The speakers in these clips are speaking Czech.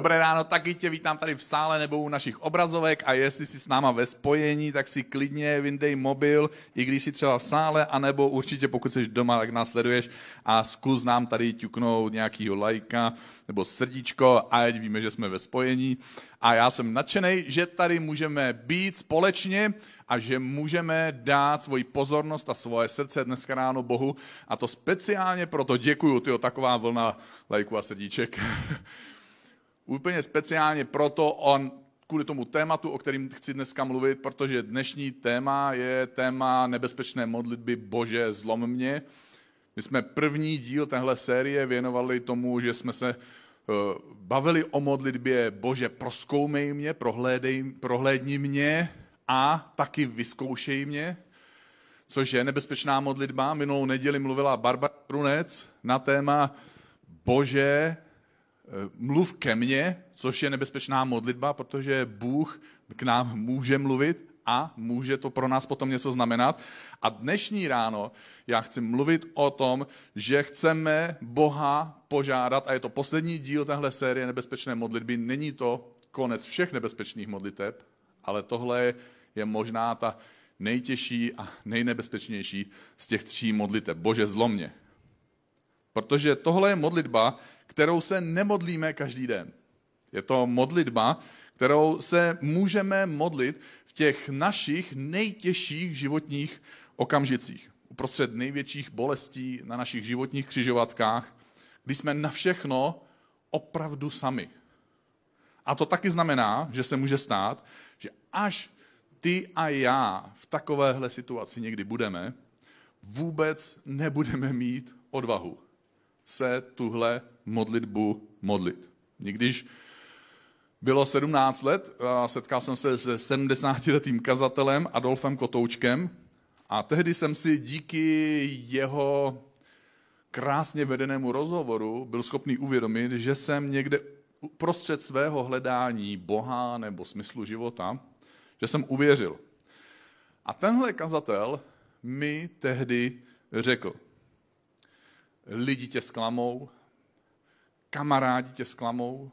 Dobré ráno, taky tě vítám tady v sále nebo u našich obrazovek a jestli jsi s náma ve spojení, tak si klidně vyndej mobil, i když jsi třeba v sále, anebo určitě pokud jsi doma, tak nás sleduješ a zkus nám tady ťuknout nějakýho lajka nebo srdíčko ať víme, že jsme ve spojení. A já jsem nadšený, že tady můžeme být společně a že můžeme dát svoji pozornost a svoje srdce dneska ráno Bohu. A to speciálně proto děkuju, tyjo, taková vlna lajků a srdíček. úplně speciálně proto on, kvůli tomu tématu, o kterým chci dneska mluvit, protože dnešní téma je téma nebezpečné modlitby Bože zlom mě. My jsme první díl téhle série věnovali tomu, že jsme se eh, bavili o modlitbě Bože proskoumej mě, prohlédej, prohlédni mě a taky vyzkoušej mě, což je nebezpečná modlitba. Minulou neděli mluvila Barbara Prunec na téma Bože, mluv ke mně, což je nebezpečná modlitba, protože Bůh k nám může mluvit a může to pro nás potom něco znamenat. A dnešní ráno já chci mluvit o tom, že chceme Boha požádat, a je to poslední díl téhle série nebezpečné modlitby, není to konec všech nebezpečných modliteb, ale tohle je možná ta nejtěžší a nejnebezpečnější z těch tří modliteb. Bože, zlomně. Protože tohle je modlitba, kterou se nemodlíme každý den. Je to modlitba, kterou se můžeme modlit v těch našich nejtěžších životních okamžicích. Uprostřed největších bolestí na našich životních křižovatkách, kdy jsme na všechno opravdu sami. A to taky znamená, že se může stát, že až ty a já v takovéhle situaci někdy budeme, vůbec nebudeme mít odvahu se tuhle modlitbu modlit. Když bylo 17 let, setkal jsem se se 70-letým kazatelem Adolfem Kotoučkem a tehdy jsem si díky jeho krásně vedenému rozhovoru byl schopný uvědomit, že jsem někde prostřed svého hledání Boha nebo smyslu života, že jsem uvěřil. A tenhle kazatel mi tehdy řekl, lidi tě zklamou, kamarádi tě zklamou,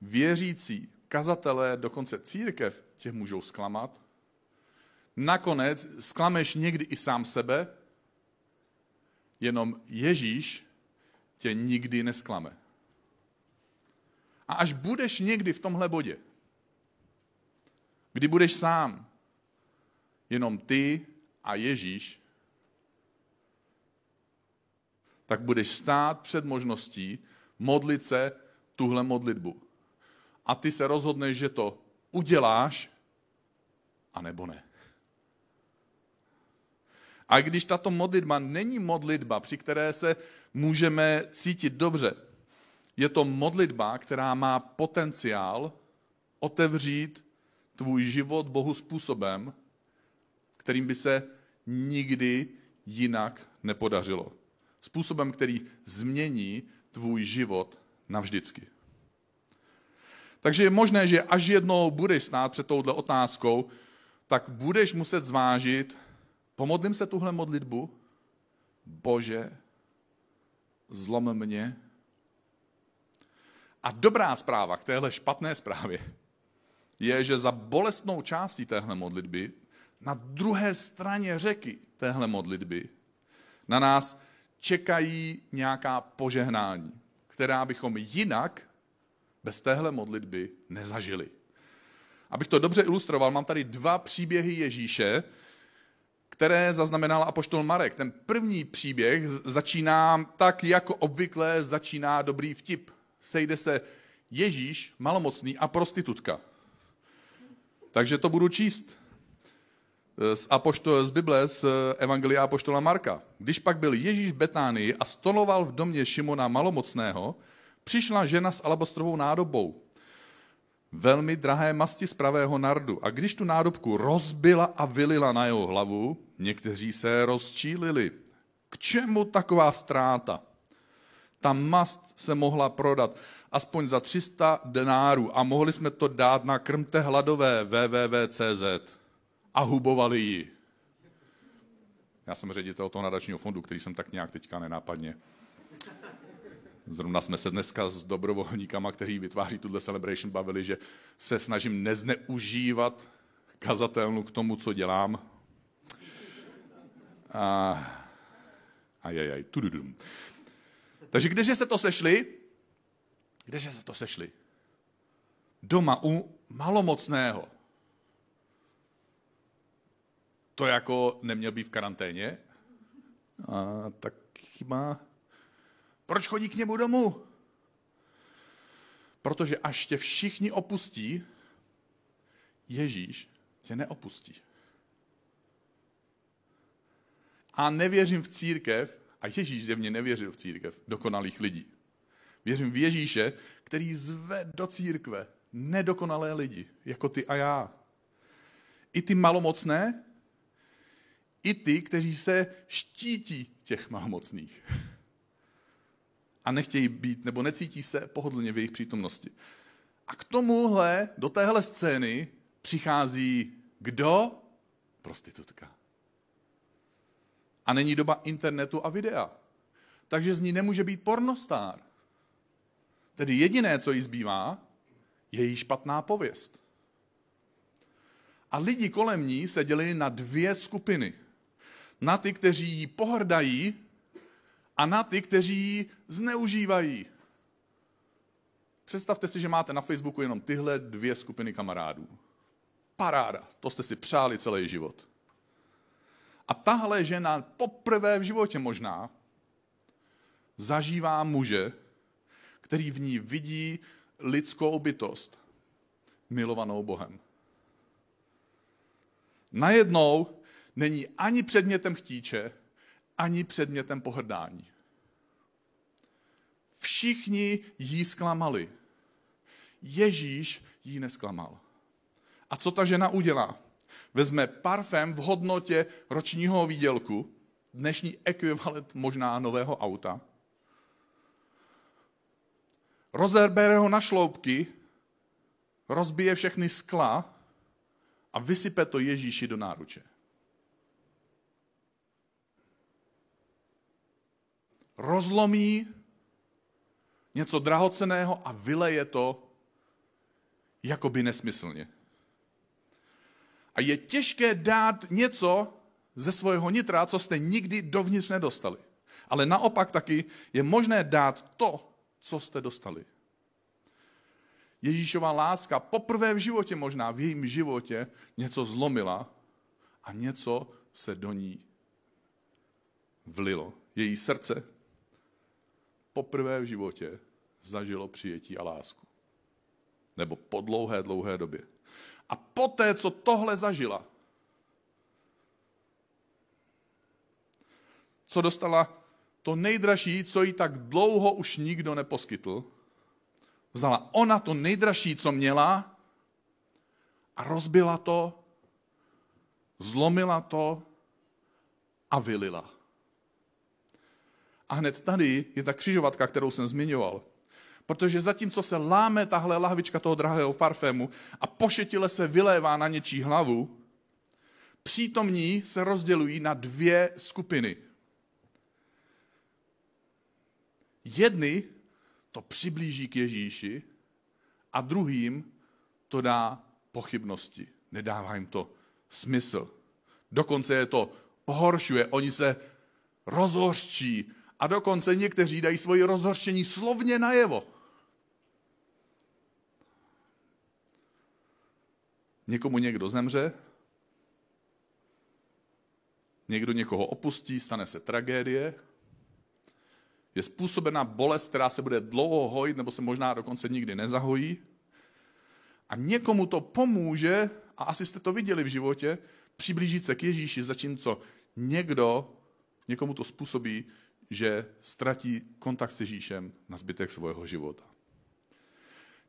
věřící, kazatelé, dokonce církev tě můžou zklamat. Nakonec sklameš někdy i sám sebe, jenom Ježíš tě nikdy nesklame. A až budeš někdy v tomhle bodě, kdy budeš sám, jenom ty a Ježíš, tak budeš stát před možností, modlit se tuhle modlitbu. A ty se rozhodneš, že to uděláš, a nebo ne. A když tato modlitba není modlitba, při které se můžeme cítit dobře, je to modlitba, která má potenciál otevřít tvůj život Bohu způsobem, kterým by se nikdy jinak nepodařilo. Způsobem, který změní tvůj život navždycky. Takže je možné, že až jednou budeš stát před touhle otázkou, tak budeš muset zvážit, pomodlím se tuhle modlitbu, Bože, zlom mě. A dobrá zpráva k téhle špatné zprávě je, že za bolestnou částí téhle modlitby, na druhé straně řeky téhle modlitby, na nás čekají nějaká požehnání, která bychom jinak bez téhle modlitby nezažili. Abych to dobře ilustroval, mám tady dva příběhy Ježíše, které zaznamenal apoštol Marek. Ten první příběh začíná tak, jako obvykle začíná dobrý vtip. Sejde se Ježíš, malomocný a prostitutka. Takže to budu číst z, apoštol, z Bible, z Evangelia Apoštola Marka. Když pak byl Ježíš v Betánii a stoloval v domě Šimona Malomocného, přišla žena s alabastrovou nádobou, velmi drahé masti z pravého nardu. A když tu nádobku rozbila a vylila na jeho hlavu, někteří se rozčílili. K čemu taková ztráta? Ta mast se mohla prodat aspoň za 300 denárů a mohli jsme to dát na krmte hladové www.cz a hubovali ji. Já jsem ředitel toho nadačního fondu, který jsem tak nějak teďka nenápadně Zrovna jsme se dneska s dobrovolníkama, který vytváří tuhle celebration, bavili, že se snažím nezneužívat kazatelnu k tomu, co dělám. A, ajajaj, tududum. Takže kdeže se to sešli? Kdeže se to sešli? Doma u malomocného. To jako neměl být v karanténě? A tak chyba. Proč chodí k němu domů? Protože až tě všichni opustí, Ježíš tě neopustí. A nevěřím v církev, a Ježíš zjevně nevěřil v církev dokonalých lidí. Věřím v Ježíše, který zve do církve nedokonalé lidi, jako ty a já. I ty malomocné, i ty, kteří se štítí těch malomocných. A nechtějí být, nebo necítí se pohodlně v jejich přítomnosti. A k tomuhle, do téhle scény přichází kdo? Prostitutka. A není doba internetu a videa. Takže z ní nemůže být pornostár. Tedy jediné, co jí zbývá, je její špatná pověst. A lidi kolem ní se dělili na dvě skupiny. Na ty, kteří ji pohrdají a na ty, kteří ji zneužívají. Představte si, že máte na Facebooku jenom tyhle dvě skupiny kamarádů. Paráda, to jste si přáli celý život. A tahle žena poprvé v životě možná zažívá muže, který v ní vidí lidskou bytost, milovanou Bohem. Najednou není ani předmětem chtíče, ani předmětem pohrdání. Všichni jí zklamali. Ježíš jí nesklamal. A co ta žena udělá? Vezme parfém v hodnotě ročního výdělku, dnešní ekvivalent možná nového auta, rozerbere ho na šloupky, rozbije všechny skla a vysype to Ježíši do náruče. Rozlomí něco drahoceného a vyleje to jakoby nesmyslně. A je těžké dát něco ze svého nitra, co jste nikdy dovnitř nedostali. Ale naopak taky je možné dát to, co jste dostali. Ježíšova láska poprvé v životě možná, v jejím životě něco zlomila a něco se do ní vlilo. Její srdce poprvé v životě zažilo přijetí a lásku. Nebo po dlouhé, dlouhé době. A poté, co tohle zažila, co dostala to nejdražší, co jí tak dlouho už nikdo neposkytl, vzala ona to nejdražší, co měla a rozbila to, zlomila to a vylila. A hned tady je ta křižovatka, kterou jsem zmiňoval. Protože zatímco se láme tahle lahvička toho drahého parfému a pošetile se vylévá na něčí hlavu, přítomní se rozdělují na dvě skupiny. Jedny to přiblíží k Ježíši a druhým to dá pochybnosti. Nedává jim to smysl. Dokonce je to pohoršuje. Oni se rozhořčí a dokonce někteří dají svoji rozhorčení slovně najevo. Někomu někdo zemře, někdo někoho opustí, stane se tragédie, je způsobena bolest, která se bude dlouho hojit, nebo se možná dokonce nikdy nezahojí. A někomu to pomůže, a asi jste to viděli v životě, přiblížit se k Ježíši, zatímco někdo, někomu to způsobí, že ztratí kontakt s Ježíšem na zbytek svého života.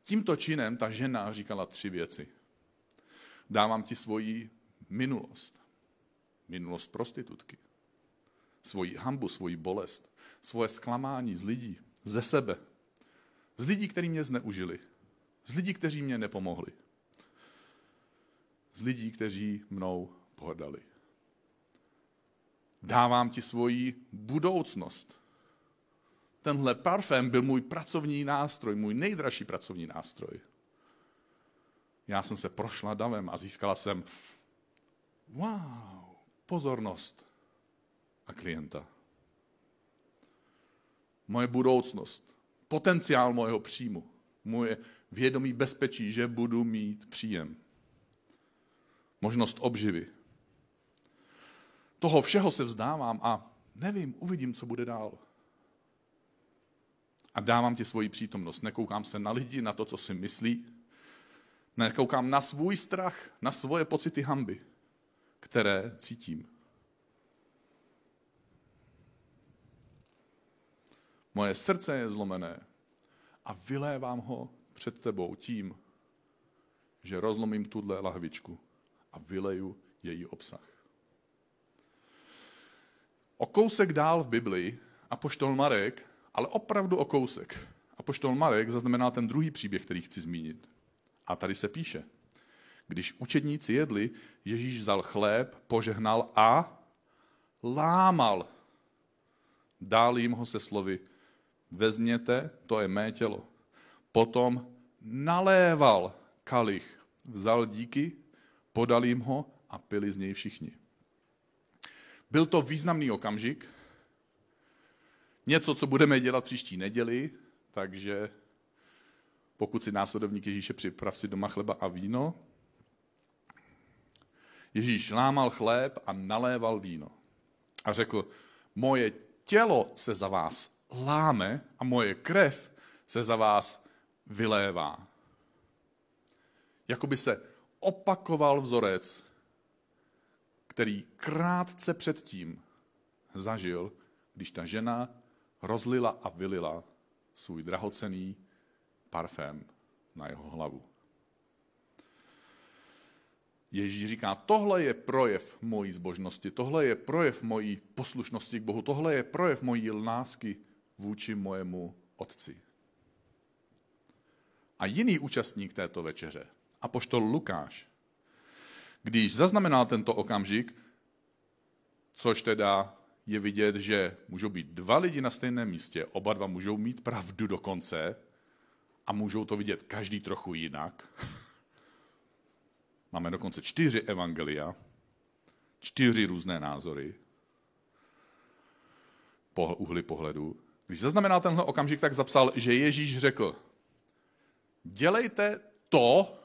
Tímto činem ta žena říkala tři věci. Dávám ti svoji minulost. Minulost prostitutky. Svoji hambu, svoji bolest. Svoje zklamání z lidí. Ze sebe. Z lidí, kteří mě zneužili. Z lidí, kteří mě nepomohli. Z lidí, kteří mnou pohrdali. Dávám ti svoji budoucnost. tenhle parfém byl můj pracovní nástroj, můj nejdražší pracovní nástroj. Já jsem se prošla davem a získala jsem wow, pozornost a klienta. Moje budoucnost, potenciál mojeho příjmu, moje vědomí bezpečí, že budu mít příjem. Možnost obživy. Toho všeho se vzdávám a nevím, uvidím, co bude dál. A dávám ti svoji přítomnost. Nekoukám se na lidi, na to, co si myslí. Nekoukám na svůj strach, na svoje pocity hamby, které cítím. Moje srdce je zlomené a vylévám ho před tebou tím, že rozlomím tuhle lahvičku a vyleju její obsah. O kousek dál v Biblii poštol Marek, ale opravdu o kousek. poštol Marek zaznamená ten druhý příběh, který chci zmínit. A tady se píše. Když učedníci jedli, Ježíš vzal chléb, požehnal a lámal. Dál jim ho se slovy, vezměte, to je mé tělo. Potom naléval kalich, vzal díky, podal jim ho a pili z něj všichni. Byl to významný okamžik, něco, co budeme dělat příští neděli, takže pokud si následovník Ježíše připrav si doma chleba a víno. Ježíš lámal chléb a naléval víno. A řekl, moje tělo se za vás láme a moje krev se za vás vylévá. Jakoby se opakoval vzorec, který krátce předtím zažil, když ta žena rozlila a vylila svůj drahocený parfém na jeho hlavu. Ježíš říká, tohle je projev mojí zbožnosti, tohle je projev mojí poslušnosti k Bohu, tohle je projev mojí lásky vůči mojemu otci. A jiný účastník této večeře, apoštol Lukáš, když zaznamenal tento okamžik, což teda je vidět, že můžou být dva lidi na stejném místě, oba dva můžou mít pravdu dokonce a můžou to vidět každý trochu jinak. Máme dokonce čtyři evangelia, čtyři různé názory, po uhly pohledu. Když zaznamenal tenhle okamžik, tak zapsal, že Ježíš řekl, dělejte to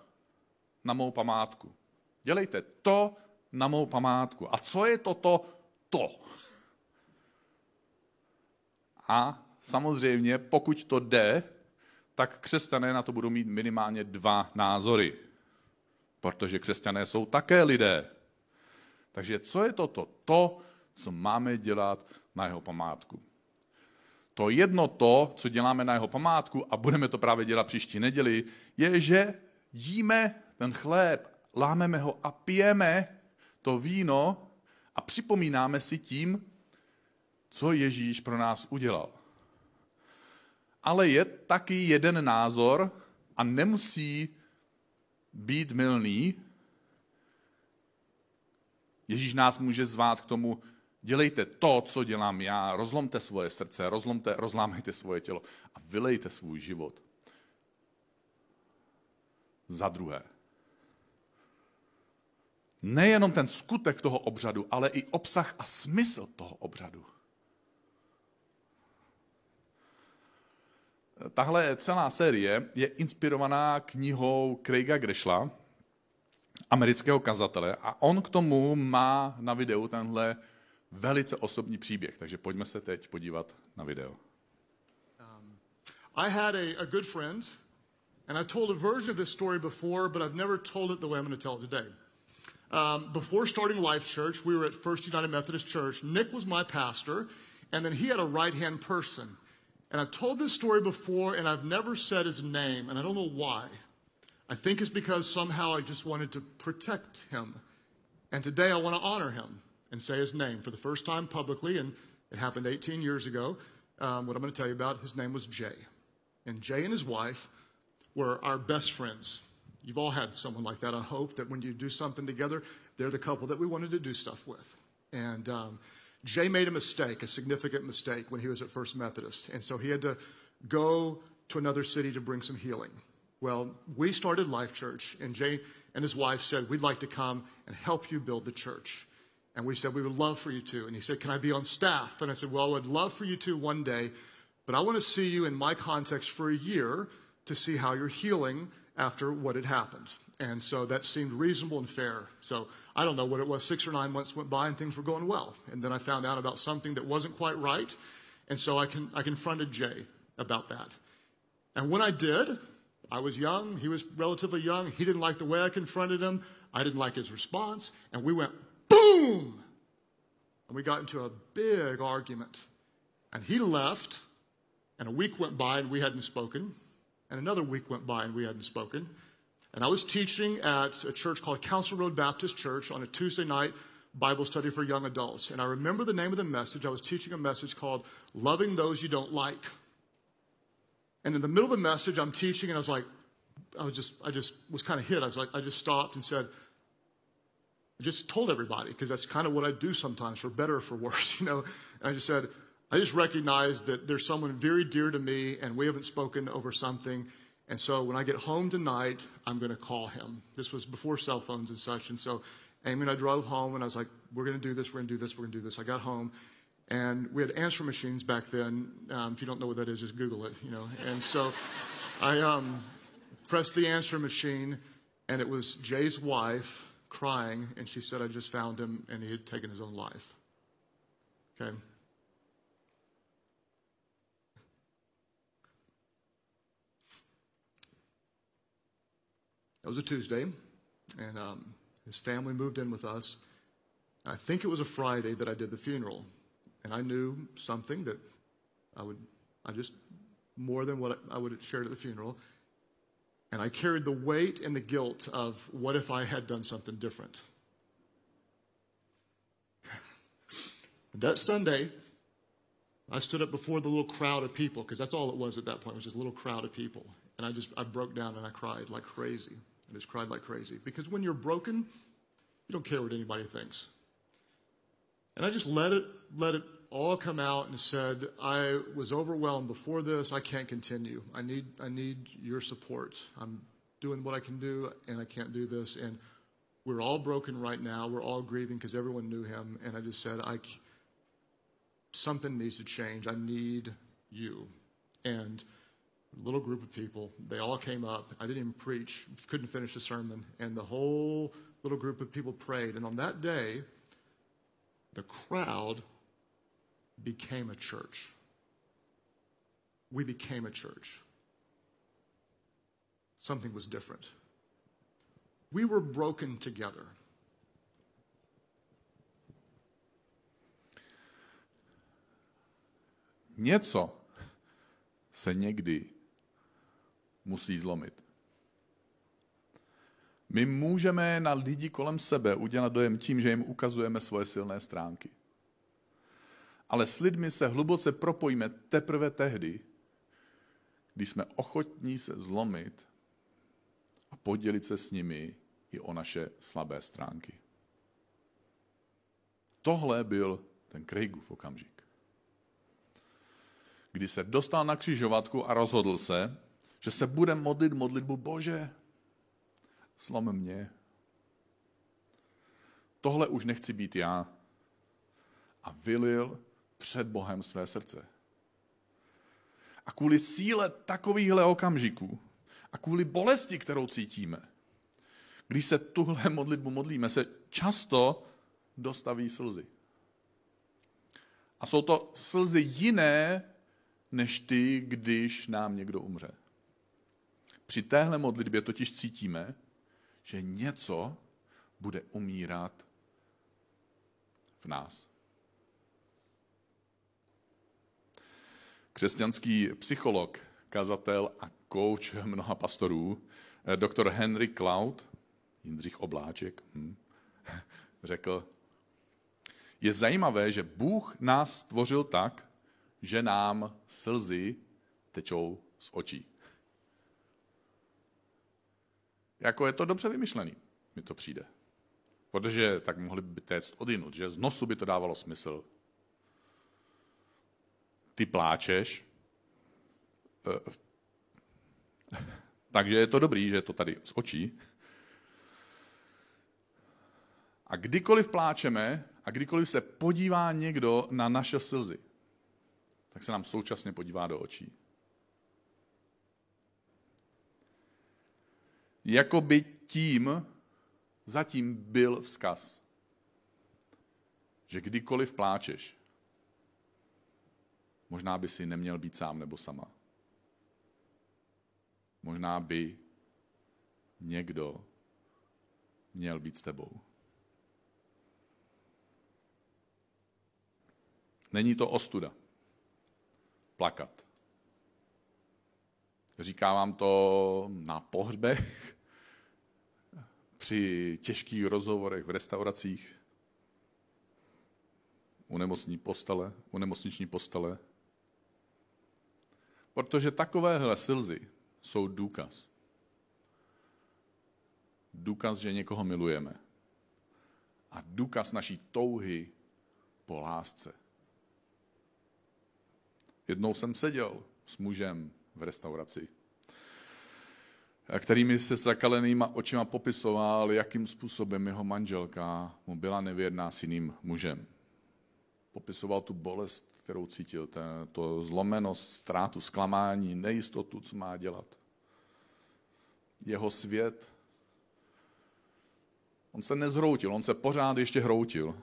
na mou památku. Dělejte to na mou památku. A co je toto to? A samozřejmě, pokud to jde, tak křesťané na to budou mít minimálně dva názory. Protože křesťané jsou také lidé. Takže co je toto? To, co máme dělat na jeho památku. To jedno to, co děláme na jeho památku a budeme to právě dělat příští neděli, je, že jíme ten chléb, lámeme ho a pijeme to víno a připomínáme si tím, co Ježíš pro nás udělal. Ale je taky jeden názor a nemusí být milný. Ježíš nás může zvát k tomu, dělejte to, co dělám já, rozlomte svoje srdce, rozlomte, rozlámejte svoje tělo a vylejte svůj život. Za druhé. Nejenom ten skutek toho obřadu, ale i obsah a smysl toho obřadu. Tahle celá série je inspirovaná knihou Craiga Greshla, amerického kazatele, a on k tomu má na videu tenhle velice osobní příběh, takže pojďme se teď podívat na video. Um, I had a, a good friend, and I've told a version of this story before, but I've never told it the way I'm going to tell it today. Um, before starting Life Church, we were at First United Methodist Church. Nick was my pastor, and then he had a right hand person. And I've told this story before, and I've never said his name, and I don't know why. I think it's because somehow I just wanted to protect him. And today I want to honor him and say his name for the first time publicly, and it happened 18 years ago. Um, what I'm going to tell you about, his name was Jay. And Jay and his wife were our best friends. You've all had someone like that. I hope that when you do something together, they're the couple that we wanted to do stuff with. And um, Jay made a mistake, a significant mistake, when he was at First Methodist. And so he had to go to another city to bring some healing. Well, we started Life Church, and Jay and his wife said, We'd like to come and help you build the church. And we said, We would love for you to. And he said, Can I be on staff? And I said, Well, I would love for you to one day, but I want to see you in my context for a year to see how you're healing after what had happened. And so that seemed reasonable and fair. So I don't know what it was. Six or nine months went by and things were going well. And then I found out about something that wasn't quite right. And so I, can, I confronted Jay about that. And when I did, I was young. He was relatively young. He didn't like the way I confronted him. I didn't like his response. And we went boom. And we got into a big argument. And he left. And a week went by and we hadn't spoken. And another week went by and we hadn't spoken. And I was teaching at a church called Council Road Baptist Church on a Tuesday night Bible study for young adults. And I remember the name of the message. I was teaching a message called Loving Those You Don't Like. And in the middle of the message, I'm teaching, and I was like, I was just, I just was kind of hit. I was like, I just stopped and said, I just told everybody, because that's kind of what I do sometimes, for better or for worse, you know. And I just said, I just recognize that there's someone very dear to me, and we haven't spoken over something. And so when I get home tonight, I'm going to call him. This was before cell phones and such. And so Amy and I drove home, and I was like, we're going to do this, we're going to do this, we're going to do this. I got home, and we had answer machines back then. Um, if you don't know what that is, just Google it, you know. And so I um, pressed the answer machine, and it was Jay's wife crying, and she said, I just found him, and he had taken his own life. Okay? It was a Tuesday, and um, his family moved in with us. I think it was a Friday that I did the funeral, and I knew something that I would, I just more than what I would have shared at the funeral, and I carried the weight and the guilt of what if I had done something different. That Sunday, I stood up before the little crowd of people because that's all it was at that point. Was just a little crowd of people, and I just I broke down and I cried like crazy. I just cried like crazy. Because when you're broken, you don't care what anybody thinks. And I just let it, let it all come out and said, I was overwhelmed before this. I can't continue. I need, I need your support. I'm doing what I can do, and I can't do this. And we're all broken right now. We're all grieving because everyone knew him. And I just said, I, something needs to change. I need you. And little group of people. They all came up. I didn't even preach, couldn't finish the sermon. And the whole little group of people prayed. And on that day, the crowd became a church. We became a church. Something was different. We were broken together. Něco se někdy musí zlomit. My můžeme na lidi kolem sebe udělat dojem tím, že jim ukazujeme svoje silné stránky. Ale s lidmi se hluboce propojíme teprve tehdy, když jsme ochotní se zlomit a podělit se s nimi i o naše slabé stránky. Tohle byl ten Craigův okamžik. Kdy se dostal na křižovatku a rozhodl se, že se bude modlit modlitbu Bože, slom mě. Tohle už nechci být já. A vylil před Bohem své srdce. A kvůli síle takovýchhle okamžiků a kvůli bolesti, kterou cítíme, když se tuhle modlitbu modlíme, se často dostaví slzy. A jsou to slzy jiné, než ty, když nám někdo umře. Při téhle modlitbě totiž cítíme, že něco bude umírat v nás. Křesťanský psycholog, kazatel a kouč mnoha pastorů, doktor Henry Cloud, Jindřich Obláček, hm, řekl, je zajímavé, že Bůh nás stvořil tak, že nám slzy tečou z očí. Jako je to dobře vymyšlený, mi to přijde. Protože tak mohli by téct odinut, že z nosu by to dávalo smysl, ty pláčeš, eh, takže je to dobrý, že je to tady z očí. A kdykoliv pláčeme a kdykoliv se podívá někdo na naše slzy, tak se nám současně podívá do očí. Jakoby tím zatím byl vzkaz, že kdykoliv pláčeš, možná by si neměl být sám nebo sama. Možná by někdo měl být s tebou. Není to ostuda. Plakat. Říkám vám to na pohřbech, při těžkých rozhovorech v restauracích, u nemocní postele, u nemocniční postele. Protože takovéhle slzy jsou důkaz. Důkaz, že někoho milujeme. A důkaz naší touhy po lásce. Jednou jsem seděl s mužem v restauraci, kterými se zakalenýma očima popisoval, jakým způsobem jeho manželka mu byla nevěrná s jiným mužem. Popisoval tu bolest, kterou cítil, ten, to zlomenost, ztrátu, zklamání, nejistotu, co má dělat. Jeho svět, on se nezhroutil, on se pořád ještě hroutil.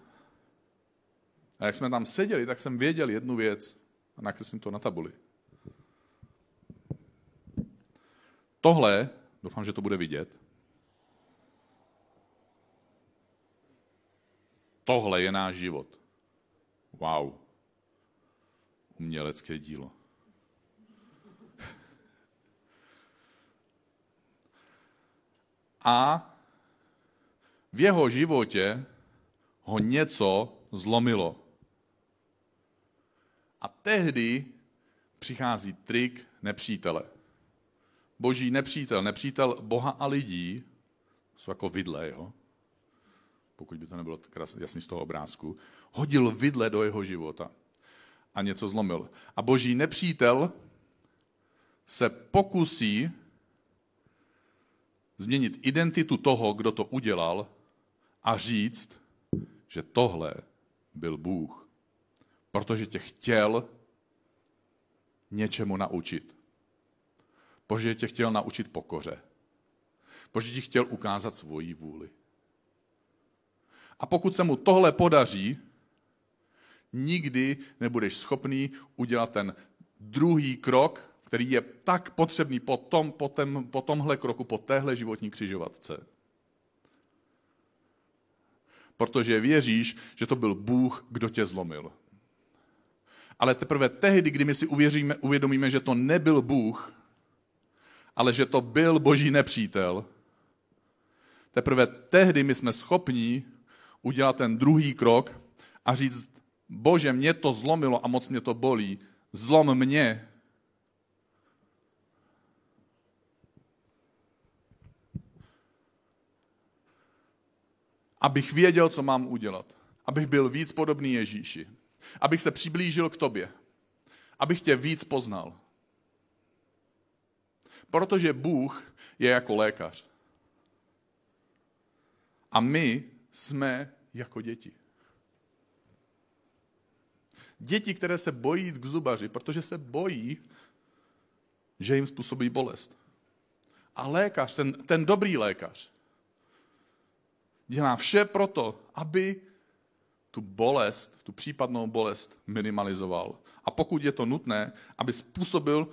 A jak jsme tam seděli, tak jsem věděl jednu věc a nakreslím to na tabuli. Tohle, doufám, že to bude vidět, tohle je náš život. Wow. Umělecké dílo. A v jeho životě ho něco zlomilo. A tehdy přichází trik nepřítele boží nepřítel, nepřítel Boha a lidí, jsou jako vidle, jo? pokud by to nebylo jasný z toho obrázku, hodil vidle do jeho života a něco zlomil. A boží nepřítel se pokusí změnit identitu toho, kdo to udělal a říct, že tohle byl Bůh. Protože tě chtěl něčemu naučit. Bože tě chtěl naučit pokoře. Bože ti chtěl ukázat svoji vůli. A pokud se mu tohle podaří, nikdy nebudeš schopný udělat ten druhý krok, který je tak potřebný po, tom, po, tem, po tomhle kroku, po téhle životní křižovatce. Protože věříš, že to byl Bůh, kdo tě zlomil. Ale teprve tehdy, kdy my si uvěříme, uvědomíme, že to nebyl Bůh, ale že to byl boží nepřítel, teprve tehdy my jsme schopni udělat ten druhý krok a říct, bože, mě to zlomilo a moc mě to bolí, zlom mě. Abych věděl, co mám udělat. Abych byl víc podobný Ježíši. Abych se přiblížil k tobě. Abych tě víc poznal. Protože Bůh je jako lékař. A my jsme jako děti. Děti, které se bojí k zubaři, protože se bojí, že jim způsobí bolest. A lékař, ten, ten dobrý lékař, dělá vše proto, aby tu bolest, tu případnou bolest minimalizoval. A pokud je to nutné, aby způsobil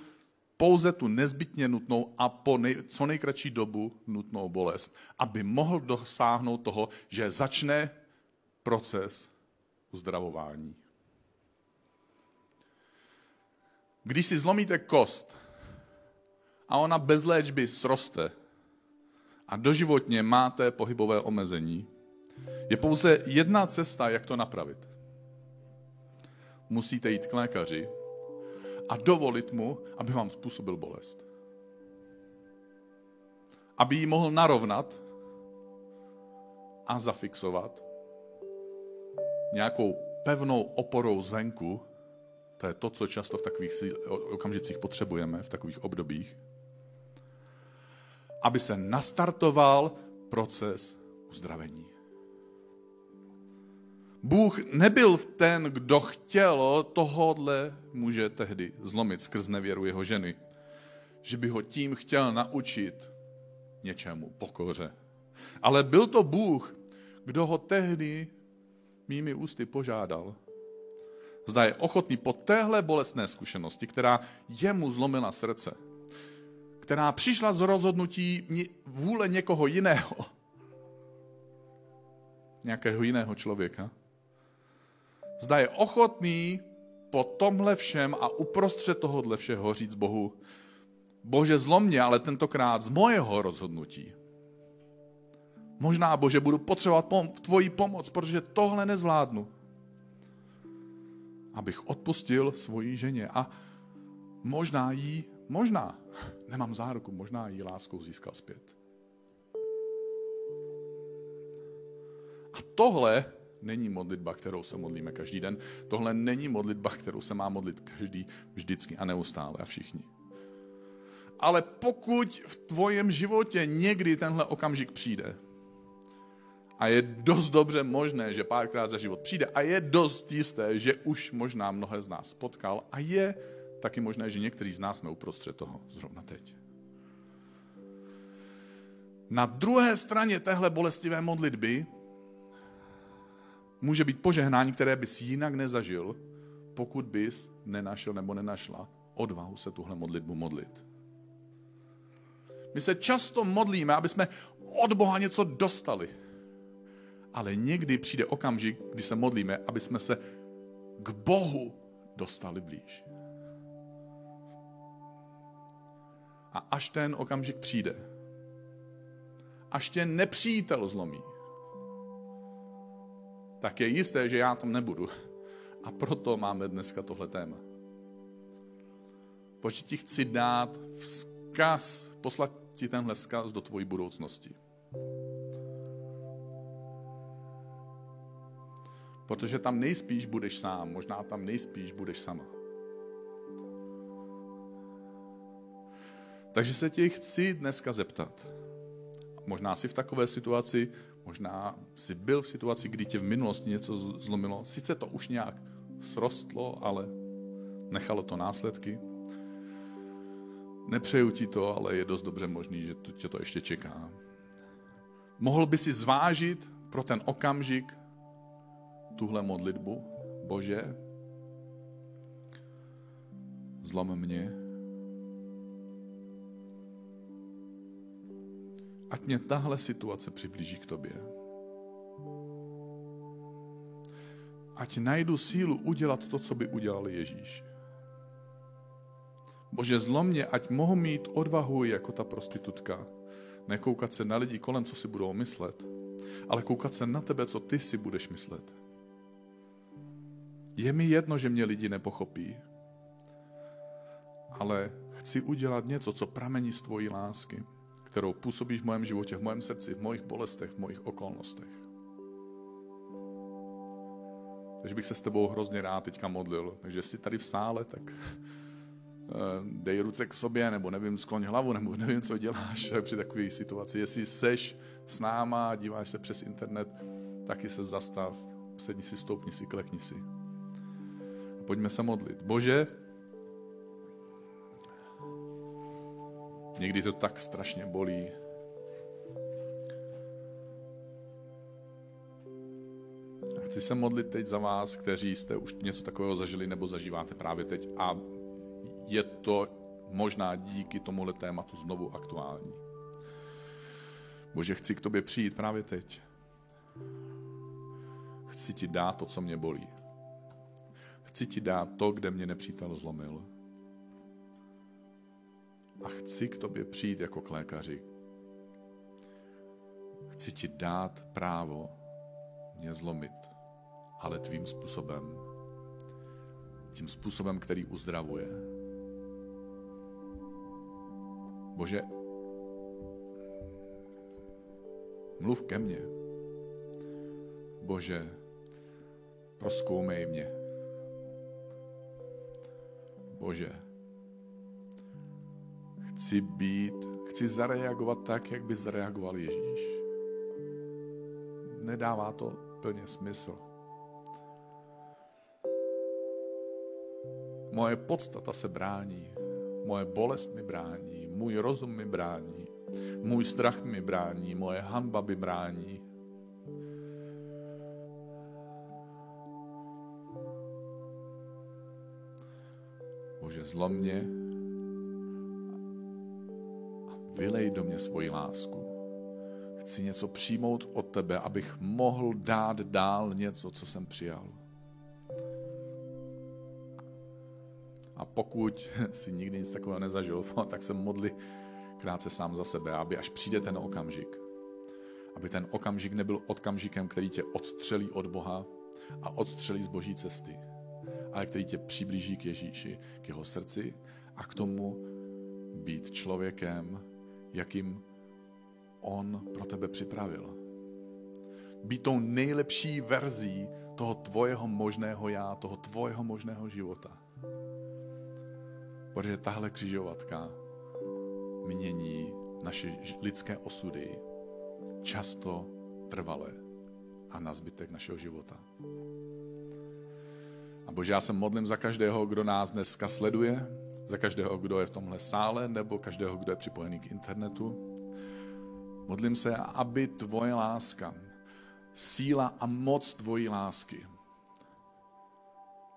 pouze tu nezbytně nutnou a po nej, co nejkratší dobu nutnou bolest, aby mohl dosáhnout toho, že začne proces uzdravování. Když si zlomíte kost a ona bez léčby sroste a doživotně máte pohybové omezení, je pouze jedna cesta, jak to napravit. Musíte jít k lékaři a dovolit mu, aby vám způsobil bolest. Aby ji mohl narovnat a zafixovat nějakou pevnou oporou zvenku, To je to, co často v takových okamžicích potřebujeme, v takových obdobích. Aby se nastartoval proces uzdravení. Bůh nebyl ten, kdo chtěl tohodle muže tehdy zlomit skrz nevěru jeho ženy. Že by ho tím chtěl naučit něčemu, pokoře. Ale byl to Bůh, kdo ho tehdy mými ústy požádal. Zda je ochotný po téhle bolestné zkušenosti, která jemu zlomila srdce, která přišla z rozhodnutí vůle někoho jiného, nějakého jiného člověka, zda je ochotný po tomhle všem a uprostřed tohohle všeho říct Bohu, Bože zlom mě, ale tentokrát z mojeho rozhodnutí. Možná, Bože, budu potřebovat pom- tvoji pomoc, protože tohle nezvládnu. Abych odpustil svoji ženě a možná jí, možná, nemám záruku, možná jí láskou získal zpět. A tohle není modlitba, kterou se modlíme každý den. Tohle není modlitba, kterou se má modlit každý vždycky a neustále a všichni. Ale pokud v tvojem životě někdy tenhle okamžik přijde, a je dost dobře možné, že párkrát za život přijde a je dost jisté, že už možná mnohé z nás potkal a je taky možné, že některý z nás jsme uprostřed toho zrovna teď. Na druhé straně téhle bolestivé modlitby může být požehnání, které bys jinak nezažil, pokud bys nenašel nebo nenašla odvahu se tuhle modlitbu modlit. My se často modlíme, aby jsme od Boha něco dostali. Ale někdy přijde okamžik, kdy se modlíme, aby jsme se k Bohu dostali blíž. A až ten okamžik přijde, až tě nepřítel zlomí, tak je jisté, že já tam nebudu. A proto máme dneska tohle téma. Protože ti chci dát vzkaz, poslat ti tenhle vzkaz do tvojí budoucnosti. Protože tam nejspíš budeš sám, možná tam nejspíš budeš sama. Takže se tě chci dneska zeptat. Možná jsi v takové situaci, možná jsi byl v situaci, kdy tě v minulosti něco zlomilo. Sice to už nějak srostlo, ale nechalo to následky. Nepřeju ti to, ale je dost dobře možný, že to, tě to ještě čeká. Mohl by si zvážit pro ten okamžik tuhle modlitbu? Bože, zlom mě. Ať mě tahle situace přiblíží k tobě. Ať najdu sílu udělat to, co by udělal Ježíš. Bože, zlom mě, ať mohu mít odvahu jako ta prostitutka. Nekoukat se na lidi kolem, co si budou myslet, ale koukat se na tebe, co ty si budeš myslet. Je mi jedno, že mě lidi nepochopí, ale chci udělat něco, co pramení z tvojí lásky, kterou působíš v mém životě, v mém srdci, v mojich bolestech, v mojich okolnostech. Takže bych se s tebou hrozně rád teďka modlil. Takže jsi tady v sále, tak eh, dej ruce k sobě, nebo nevím, skloň hlavu, nebo nevím, co děláš při takové situaci. Jestli seš s náma, díváš se přes internet, taky se zastav, sedni si, stoupni si, klekni si. Pojďme se modlit. Bože, někdy to tak strašně bolí. A chci se modlit teď za vás, kteří jste už něco takového zažili nebo zažíváte právě teď a je to možná díky tomuhle tématu znovu aktuální. Bože, chci k tobě přijít právě teď. Chci ti dát to, co mě bolí. Chci ti dát to, kde mě nepřítel zlomil. A chci k tobě přijít jako k lékaři. Chci ti dát právo mě zlomit, ale tvým způsobem. Tím způsobem, který uzdravuje. Bože, mluv ke mně. Bože, proskoumej mě Bože, chci být, chci zareagovat tak, jak by zareagoval Ježíš. Nedává to plně smysl. Moje podstata se brání, moje bolest mi brání, můj rozum mi brání, můj strach mi brání, moje hamba mi brání. Bože, zlom mě vylej do mě svoji lásku. Chci něco přijmout od tebe, abych mohl dát dál něco, co jsem přijal. A pokud si nikdy nic takového nezažil, tak se modli krátce sám za sebe, aby až přijde ten okamžik, aby ten okamžik nebyl okamžikem, který tě odstřelí od Boha a odstřelí z boží cesty, ale který tě přiblíží k Ježíši, k jeho srdci a k tomu být člověkem, jakým on pro tebe připravil. Být tou nejlepší verzí toho tvojeho možného já, toho tvojeho možného života. Protože tahle křižovatka mění naše lidské osudy často trvale a na zbytek našeho života. A Bože, já se modlím za každého, kdo nás dneska sleduje, za každého, kdo je v tomhle sále, nebo každého, kdo je připojený k internetu. Modlím se, aby tvoje láska, síla a moc tvojí lásky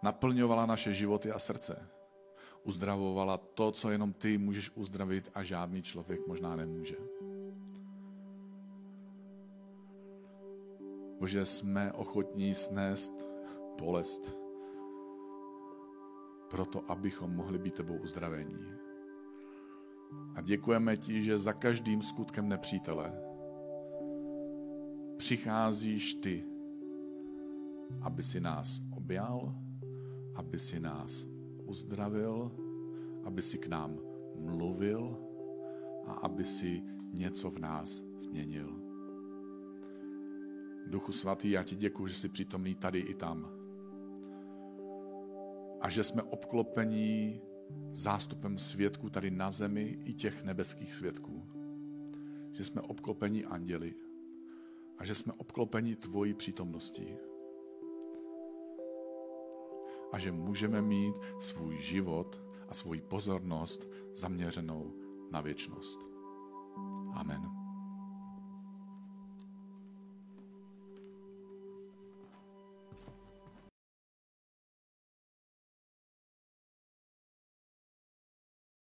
naplňovala naše životy a srdce uzdravovala to, co jenom ty můžeš uzdravit a žádný člověk možná nemůže. Bože, jsme ochotní snést bolest proto, abychom mohli být tebou uzdravení. A děkujeme ti, že za každým skutkem nepřítele přicházíš ty, aby si nás objal, aby si nás uzdravil, aby si k nám mluvil a aby si něco v nás změnil. Duchu svatý, já ti děkuji, že jsi přítomný tady i tam. A že jsme obklopení zástupem svědků tady na zemi i těch nebeských svědků. Že jsme obklopení anděli a že jsme obklopení tvojí přítomností a že můžeme mít svůj život a svůj pozornost zaměřenou na věčnost. Amen.